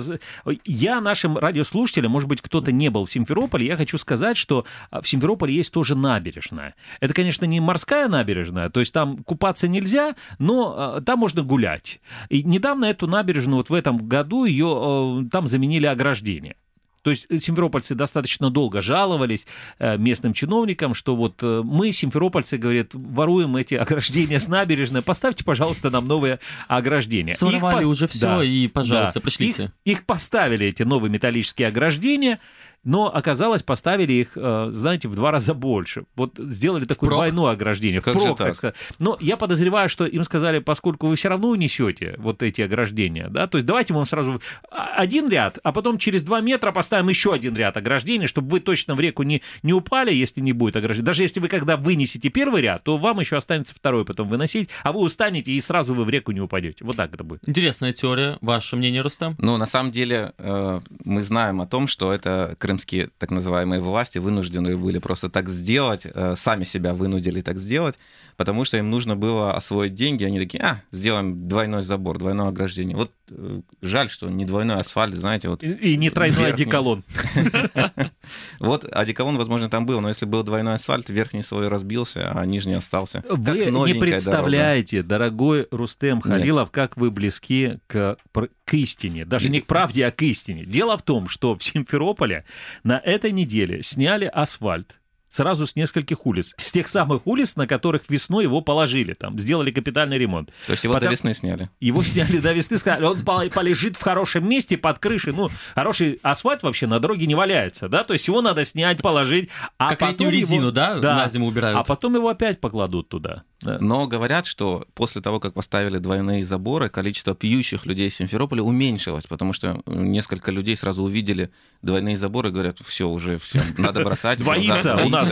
я нашим радиослушателям, может быть, кто-то не был в Симферополе, я хочу сказать, что а, в Симферополе есть тоже набережная. Это, конечно, не морская набережная, то есть там купаться нельзя, но э, там можно гулять. И недавно эту набережную, вот в этом году, ее э, там заменили ограждение. То есть э, симферопольцы достаточно долго жаловались э, местным чиновникам, что вот мы, симферопольцы, говорят, воруем эти ограждения с набережной, поставьте, пожалуйста, нам новые ограждения. Их Своровали по- уже всё, и, пожалуйста, да. пришлите. Их, их поставили, эти новые металлические ограждения, но оказалось, поставили их, э, знаете, в два раза больше. Вот сделали такое Впрок? двойное ограждение. Как же впрок, так? сказать. Но я подозреваю, что им сказали, поскольку вы все равно унесете вот эти ограждения, да, то есть давайте мы вам сразу а- один ряд, а потом через два метра поставим еще один ряд ограждений, чтобы вы точно в реку не, не упали, если не будет ограждения. Даже если вы когда вынесете первый ряд, то вам еще останется второй потом выносить, а вы устанете и сразу вы в реку не упадете. Вот так это будет. Интересная теория. Ваше мнение, Рустам? Ну, на самом деле, э, мы знаем о том, что это крымские так называемые власти вынуждены были просто так сделать, э, сами себя вынудили так сделать, потому что им нужно было освоить деньги. Они такие, а, сделаем двойной забор, двойное ограждение. Вот э, жаль, что не двойной асфальт, знаете, вот... И, и не тройной верхний- одеколон. Вот одеколон, возможно, там был, но если был двойной асфальт, верхний свой разбился, а нижний остался. Вы не представляете, дорогой Рустем Халилов, как вы близки к, к истине. Даже не к правде, а к истине. Дело в том, что в Симферополе на этой неделе сняли асфальт сразу с нескольких улиц. С тех самых улиц, на которых весной его положили. Там сделали капитальный ремонт. То есть его Потом- до весны сняли. Его сняли до весны, сказали, он пол- полежит в хорошем месте под крышей. Ну, хороший асфальт вообще на дороге не валяется, да? То есть его надо снять, положить. А Как потом летнюю его- резину, да, на зиму убирают? А потом его опять покладут туда. Да. Но говорят, что после того, как поставили двойные заборы, количество пьющих людей в Симферополе уменьшилось, потому что э, несколько людей сразу увидели двойные заборы и говорят, все, уже все, надо бросать. Двоится у нас,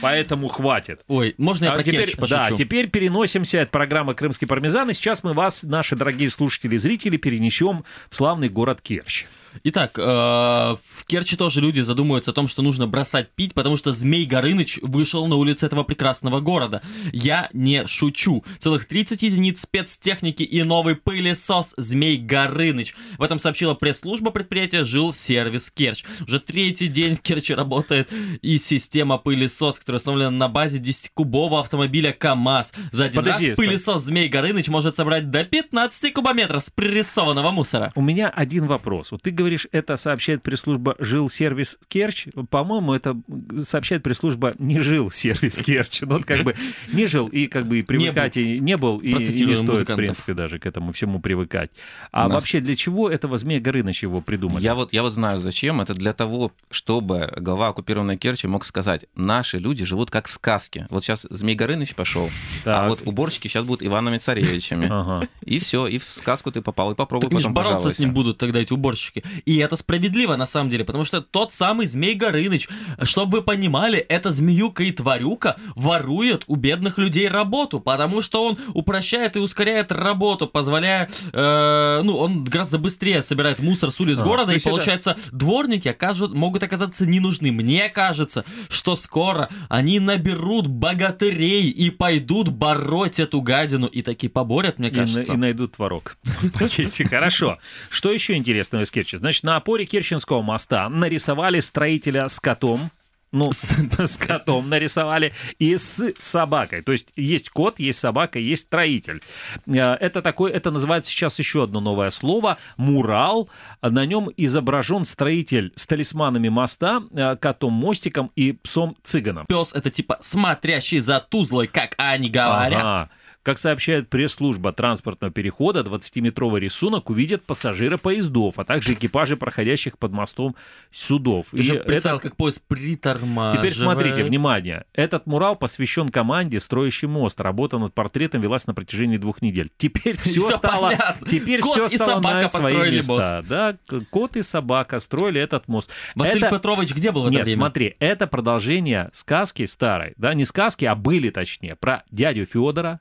поэтому хватит. Ой, можно я А про теперь, да, теперь переносимся, это программа «Крымский пармезан», и сейчас мы вас, наши дорогие слушатели и зрители, перенесем в славный город Керчь. Итак, э, в Керчи тоже люди задумываются о том, что нужно бросать пить, потому что Змей Горыныч вышел на улицы этого прекрасного города. Я не шучу. Целых 30 единиц спецтехники и новый пылесос Змей Горыныч. В этом сообщила пресс-служба предприятия «Жил сервис Керчь». Уже третий день в Керчи работает и система пылесос, которая установлена на базе 10-кубового автомобиля КАМАЗ. За один Подожди, раз пылесос Змей Горыныч может собрать до 15 кубометров спрессованного мусора. У меня один вопрос. Вот ты говоришь, это сообщает пресс-служба «Жил-сервис Керчь». По-моему, это сообщает пресс-служба «Не жил-сервис Керчь». Ну, вот как бы не жил и как бы и привыкать и не был, и, и не стоит, в музыкантов. принципе, даже к этому всему привыкать. А нас- вообще для чего этого Змея Горыныча его придумали? Я вот, я вот знаю, зачем. Это для того, чтобы глава оккупированной Керчи мог сказать, наши люди живут как в сказке. Вот сейчас Змей Горыныч пошел, а вот уборщики сейчас будут Иванами Царевичами. Ага. И все, и в сказку ты попал, и попробуй Так потом бороться пожалуйся. с ним будут тогда эти уборщики. И это справедливо на самом деле, потому что тот самый Змей Горыныч, чтобы вы понимали, эта змеюка и тварюка ворует у бедных людей работу, потому что он упрощает и ускоряет работу, позволяя, э, ну, он гораздо быстрее собирает мусор с улиц А, города, и есть это- получается, дворники окажут, могут оказаться не нужны. Мне кажется, что скоро они наберут богатырей и пойдут бороть эту гадину, и таки поборят, мне И, кажется. на- и найдут творог в пакете. Хорошо. Что еще интересного из Керчи? Значит, на опоре Керченского моста нарисовали строителя с котом. Ну, с, с котом нарисовали и с собакой. То есть есть кот, есть собака, есть строитель. Э, Это такой, это называется сейчас еще одно новое слово мурал. На нем изображен строитель с талисманами моста, э, котом мостиком и псом цыганом. Пес это типа смотрящий за Тузлой, как они говорят. Ага. Как сообщает пресс-служба транспортного перехода, 20-метровый рисунок увидят пассажиры поездов, а также экипажи проходящих под мостом судов. Я это- представил, как поезд притормаживает. Теперь смотрите, внимание. Этот мурал посвящен команде, строящей мост. Работа над портретом велась на протяжении двух недель. Теперь все Всё стало, понятно. теперь Кот все и стало собака на свои построили места. мост. Да, кот и собака строили этот мост. Василий Это- Петрович где был в это Нет, время? смотри, это продолжение сказки старой, да, не сказки, а были точнее, про дядю Федора,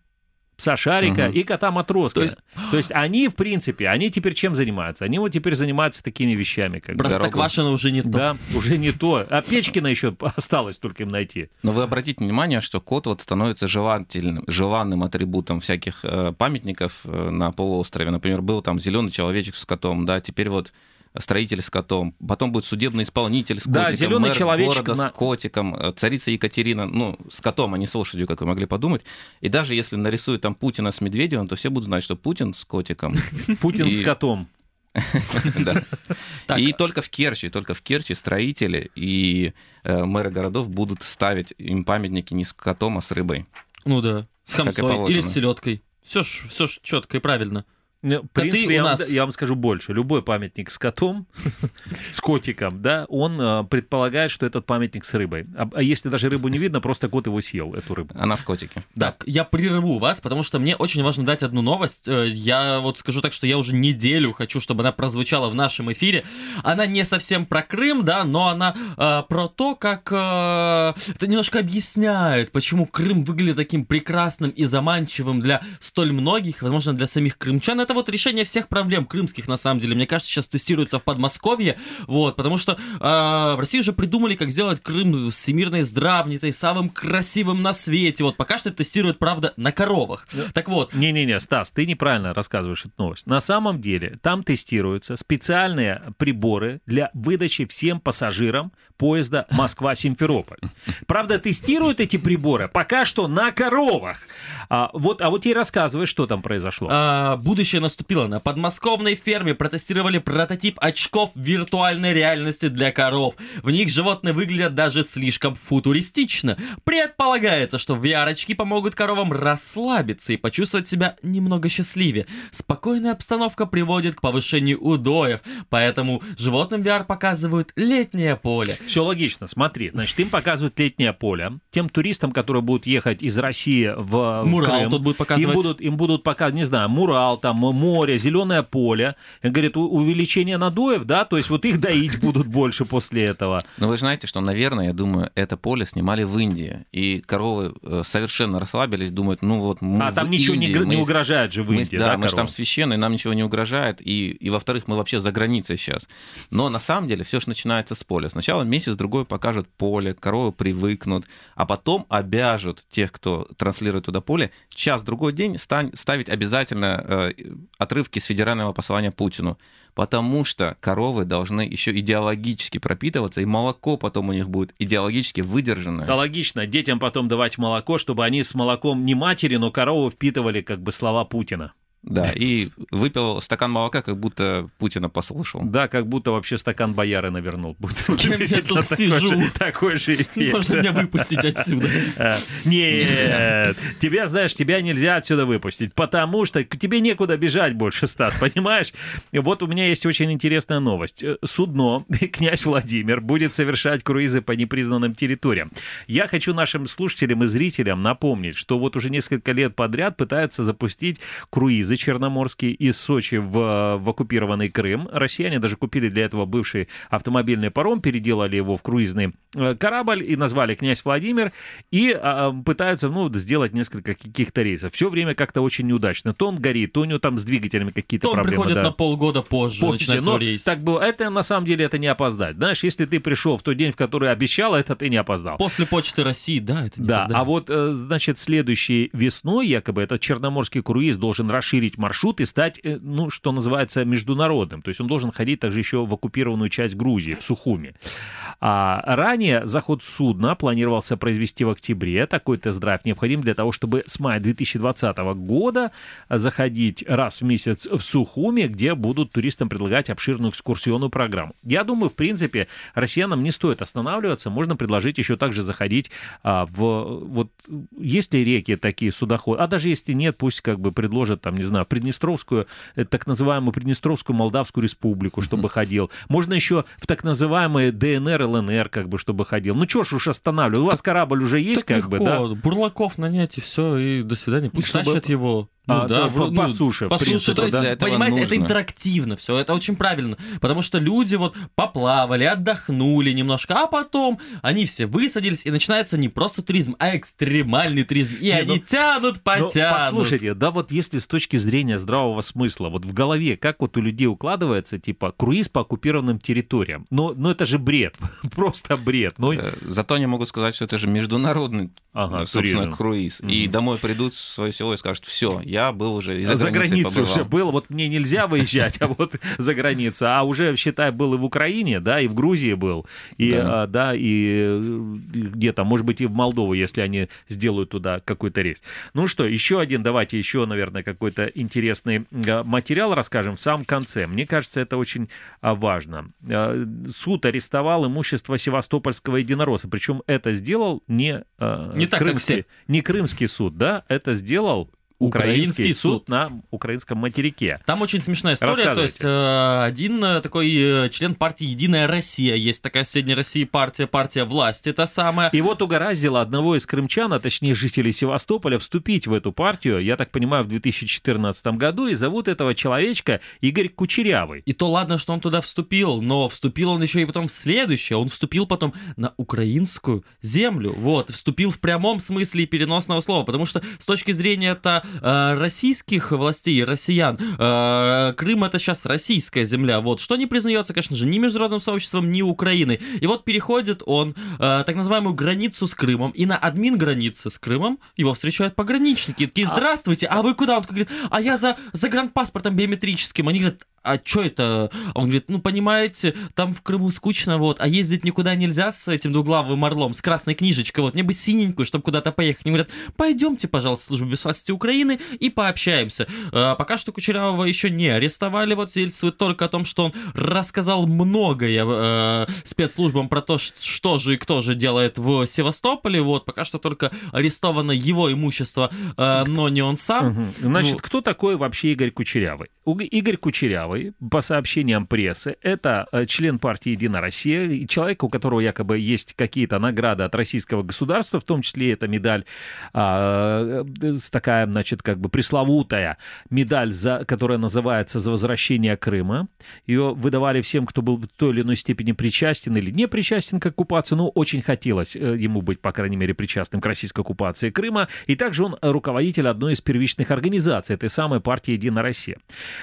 пса Шарика Мгм. и кота Матроска. То То есть- есть... они, в принципе, они теперь чем занимаются? Они вот теперь занимаются такими вещами. Как бы. Простоквашино уже не то. Да, уже не то. А Печкина еще осталось только им найти. Но вы обратите внимание, что кот вот становится желательным, желанным атрибутом всяких э, памятников э, на полуострове. Например, был там зеленый человечек с котом, да, теперь вот строитель с котом, потом будет судебный исполнитель с Да, котиком, зелёный мэр человечек города на- с котиком, э, царица Екатерина, ну, с котом, а не с лошадью, как вы могли подумать. И даже если нарисуют там Путина с Медведевым, то все будут знать, что Путин с котиком. Путин с котом. И только в Керчи, только в Керчи строители и э, мэры городов будут ставить им памятники не с котом, а с рыбой. Ну да, с хамсой или с селедкой. Все ж, все ж четко и правильно. Ну, В Коты принципе, у я, нас- вам, я вам скажу больше. Любой памятник с котом, с котиком, да, он э, предполагает, что этот памятник с рыбой. А, а если даже рыбу не видно, просто кот его съел, эту рыбу. Она в котике. Так, я прерву вас, потому что мне очень важно дать одну новость. Э, Я вот скажу так, что я уже неделю хочу, чтобы она прозвучала в нашем эфире. Она не совсем про Крым, да, но она э, про то, как э, это немножко объясняет, почему Крым выглядит таким прекрасным и заманчивым для столь многих, возможно, для самих крымчан. Это вот решение всех проблем крымских, на самом деле. Мне кажется, сейчас тестируется в Подмосковье, вот, потому что э, в России уже придумали, как сделать Крым всемирной здравницей, самым красивым на свете. Вот пока что тестируют, правда, на коровах. Так вот. Не-не-не, Стас, ты неправильно рассказываешь эту новость. На самом деле там тестируются специальные приборы для выдачи всем пассажирам поезда Москва-Симферополь. Правда, тестируют эти приборы пока что на коровах. А вот, а вот тебе рассказывай, что там произошло. А, будущее наступило. На подмосковной ферме протестировали прототип очков виртуальной реальности для коров. В них животные выглядят даже слишком футуристично. Предполагается, что VR-очки помогут коровам расслабиться и почувствовать себя немного счастливее. Спокойная обстановка приводит к повышению удоев, поэтому животным VR показывают летнее поле. Все логично, смотри. Значит, им показывают летнее поле. Тем туристам, которые будут ехать из России в, Мурал Крым, тут будут показывать. Им будут, им будут показывать, не знаю, Мурал, там, море, зеленое поле. Говорит, увеличение надоев, да, то есть вот их доить будут больше после этого. Но вы знаете, что, наверное, я думаю, это поле снимали в Индии, и коровы э, совершенно расслабились, думают, ну вот мы А там ничего не Индии, не мы- угрожает же в мы- Индии, да, да, мы же там священные, нам ничего не угрожает, и, и во-вторых, мы вообще за границей сейчас. Но на самом деле все же начинается с поля. Сначала месяц-другой покажут поле, коровы привыкнут, а потом обяжут тех, кто транслирует туда поле, час-другой день стань- ставить обязательно э, отрывки с федерального послания Путину. Потому что коровы должны еще идеологически пропитываться, и молоко потом у них будет идеологически выдержанное. Да, логично. Детям потом давать молоко, чтобы они с молоком не матери, но корову впитывали как бы слова Путина. Да, и выпил стакан молока, как будто Путина послушал. Да, как будто вообще стакан бояры навернул. Будет кем я приблизительно тут такой сижу? Такой же эффект. Можно меня выпустить отсюда? А, Нет, тебя, знаешь, тебя нельзя отсюда выпустить, потому что к тебе некуда бежать больше, Стас, понимаешь? Вот у меня есть очень интересная новость. Судно, князь Владимир, будет совершать круизы по непризнанным территориям. Я хочу нашим слушателям и зрителям напомнить, что вот уже несколько лет подряд пытаются запустить круизы черноморские из Сочи в, в оккупированный Крым. Россияне даже купили для этого бывший автомобильный паром, переделали его в круизный э, корабль и назвали «Князь Владимир», и а, пытаются, ну, сделать несколько каких-то рейсов. Все время как-то очень неудачно. То он горит, то у него там с двигателями какие-то То проблемы. приходит да. на полгода позже, Позже, начинается но рейс. так было. Это на самом деле это не опоздать. Знаешь, если ты пришел в тот день, в который обещал, это ты не опоздал. После Почты России, да, это не Да, опоздание. а вот, э, значит, следующей весной якобы этот черноморский круиз должен расширить маршрут и стать, э, ну, что называется, международным. То есть он должен ходить также еще в оккупированную часть Грузии, в Сухуми. А ранее заход судна планировался произвести в октябре. Такой тест-драйв необходим для того, чтобы с мая 2020 года заходить раз в месяц в Сухуми, где будут туристам предлагать обширную экскурсионную программу. Я думаю, в принципе, россиянам не стоит останавливаться. Можно предложить еще также заходить а, в... Вот есть ли реки такие судоходы? А даже если нет, пусть как бы предложат, там, не знаю, Приднестровскую, э, так называемую Приднестровскую Молдавскую республику, чтобы ходил. Можно еще в так называемые ДНР, ЛНР, как бы, чтобы ходил. Ну, что ж уж останавливать? У вас корабль уже есть, как бы, да? Бурлаков нанять и все, и до свидания. Пусть Чтобы- его Ну да, да, по- ну, по суше, По суше, принципе, то есть, да. Этого понимаете, это нужно. интерактивно все, это очень правильно. Потому что люди вот поплавали, отдохнули немножко, а потом они все высадились, и начинается не просто туризм, а экстремальный туризм. И Не, они ну- тянут, Ну, потянут. послушайте, да вот если с точки зрения здравого смысла, вот в голове, как вот у людей укладывается, типа, круиз по оккупированным территориям, ну, ну это же бред, просто бред. Ну, Э, Зато они могут сказать, что это же международный, Ага, э, собственно, туризм. круиз. И домой придут в свое село и скажут, все, я был уже за, за границей уже побывал». был, вот мне нельзя выезжать, а вот за границу, а уже, считай, был и в Украине, да, и в Грузии был, и, Да. а, да, и э, где-то, может быть, и в Молдову, если они сделают туда какой-то рейс. Ну что, еще один, давайте еще, наверное, какой-то интересный э, материал расскажем в самом конце. Мне кажется, это очень а, важно. Э, Суд арестовал имущество севастопольского единоросса, причем это сделал не, Не так, как крымский, все. не крымский суд, да, это сделал Украинский суд на украинском материке. Там очень смешная история. То есть э, один э, такой э, член партии Единая Россия, есть такая в Средней России партия, партия власти, та самая. И вот угораздило одного из крымчан, а точнее жителей Севастополя, вступить в эту партию, я так понимаю, в 2014 году, и зовут этого человечка Игорь Кучерявый. И то ладно, что он туда вступил, но вступил он еще и потом в следующее. Он вступил потом на украинскую землю. Вот, вступил в прямом смысле и переносного слова. Потому что с точки зрения это э, российских властей, россиян, э, Крым это сейчас российская земля. Вот, что не признается, конечно же, ни международным сообществом, ни Украиной. И вот переходит он э, так называемую границу с Крымом. И на админ границы с Крымом его встречают пограничники. И такие, здравствуйте, а вы куда? Он говорит, а я за загранпаспортом биометрическим. Они говорят, а что это? Он говорит, ну, понимаете, там в Крыму скучно, вот, а ездить никуда нельзя с этим двуглавым орлом, с красной книжечкой, вот, мне бы синенькую, чтобы куда-то поехать. Они говорят, пойдемте, пожалуйста, в службу безопасности Украины и пообщаемся. Э, пока что Кучерявого еще не арестовали, вот, свидетельствует только о том, что он рассказал многое э, спецслужбам про то, что же и кто же делает в Севастополе, вот, пока что только арестовано его имущество, э, но не он сам. Мгм. Значит, Ну, кто такой вообще Игорь Кучерявый? Игорь Кучерявый, по сообщениям прессы, это э, член партии «Единая Россия», человек, у которого якобы есть какие-то награды от российского государства, в том числе эта медаль, а, э, такая, значит, как бы пресловутая медаль, за, которая называется «За возвращение Крыма». Ее выдавали всем, кто был в той или иной степени причастен или не причастен к оккупации, но очень хотелось э, ему быть, по крайней мере, причастным к российской оккупации Крыма. И также он руководитель одной из первичных организаций этой самой партии «Единая Россия».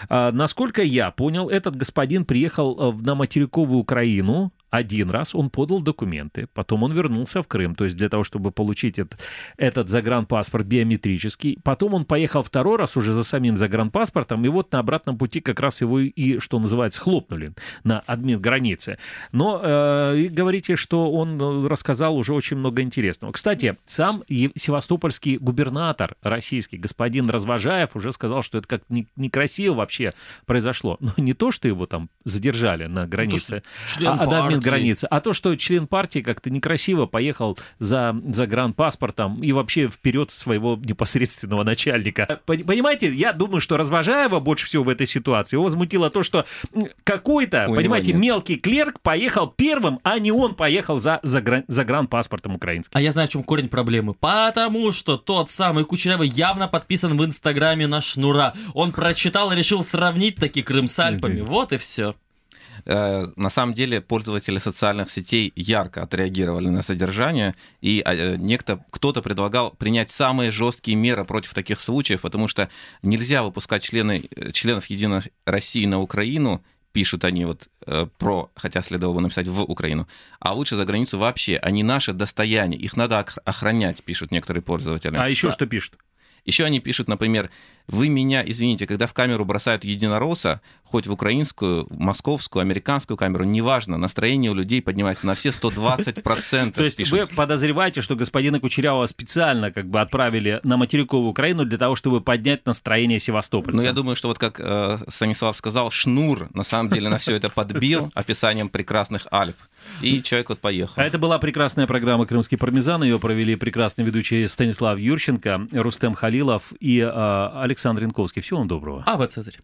А, Насколько я понял, этот господин приехал э, на материковую Украину один раз, он подал документы, потом он вернулся в Крым, то есть для того, чтобы получить этот, этот загранпаспорт биометрический. Потом он поехал второй раз уже за самим загранпаспортом, и вот на обратном пути как раз его и, что называется, хлопнули на админ границы. Но э, говорите, что он э, рассказал уже очень много интересного. Кстати, сам севастопольский губернатор российский, господин Развожаев, уже сказал, что это как не- некрасиво вообще произошло. Но не то, что его там задержали на границе, член а, а админ. Границы, а то, что член партии как-то некрасиво поехал за загранпаспортом и вообще вперед своего непосредственного начальника. Пон- Понимаете, я думаю, что Развожаева больше всего в этой ситуации его возмутило то, что какой-то, него понимаете, нет. мелкий клерк поехал первым, а не он поехал за загран- загранпаспортом украинским. А я знаю, в чем корень проблемы. Потому что тот самый Кучерявый явно подписан в Инстаграме на Шнура. Он прочитал и решил сравнить таки Крым с Альпами. Вот и все. Э, На самом деле пользователи социальных сетей ярко отреагировали на содержание, и э, некто, кто-то предлагал принять самые жесткие меры против таких случаев, потому что нельзя выпускать члены, э, членов Единой России на Украину, пишут они вот э, про, хотя следовало бы написать в Украину, а лучше за границу вообще. Они наше достояние, их надо ох- охранять, пишут некоторые пользователи. А еще что пишут? Еще они пишут, например, вы меня, извините, когда в камеру бросают единоросса, хоть в украинскую, в московскую, американскую камеру, неважно, настроение у людей поднимается на все 120%. То есть вы подозреваете, что господина Кучерявого специально как бы отправили на материковую Украину для того, чтобы поднять настроение севастопольцев? Ну, я думаю, что вот как э, Станислав сказал, Шнур на самом деле на все это подбил описанием прекрасных Альп. И человек вот поехал. А это была прекрасная программа «Крымский пармезан». Ее провели прекрасные ведущие Станислав Юрченко, Рустем Халилов и э, Александр Янковский. Всего вам доброго. А вот Цезарь.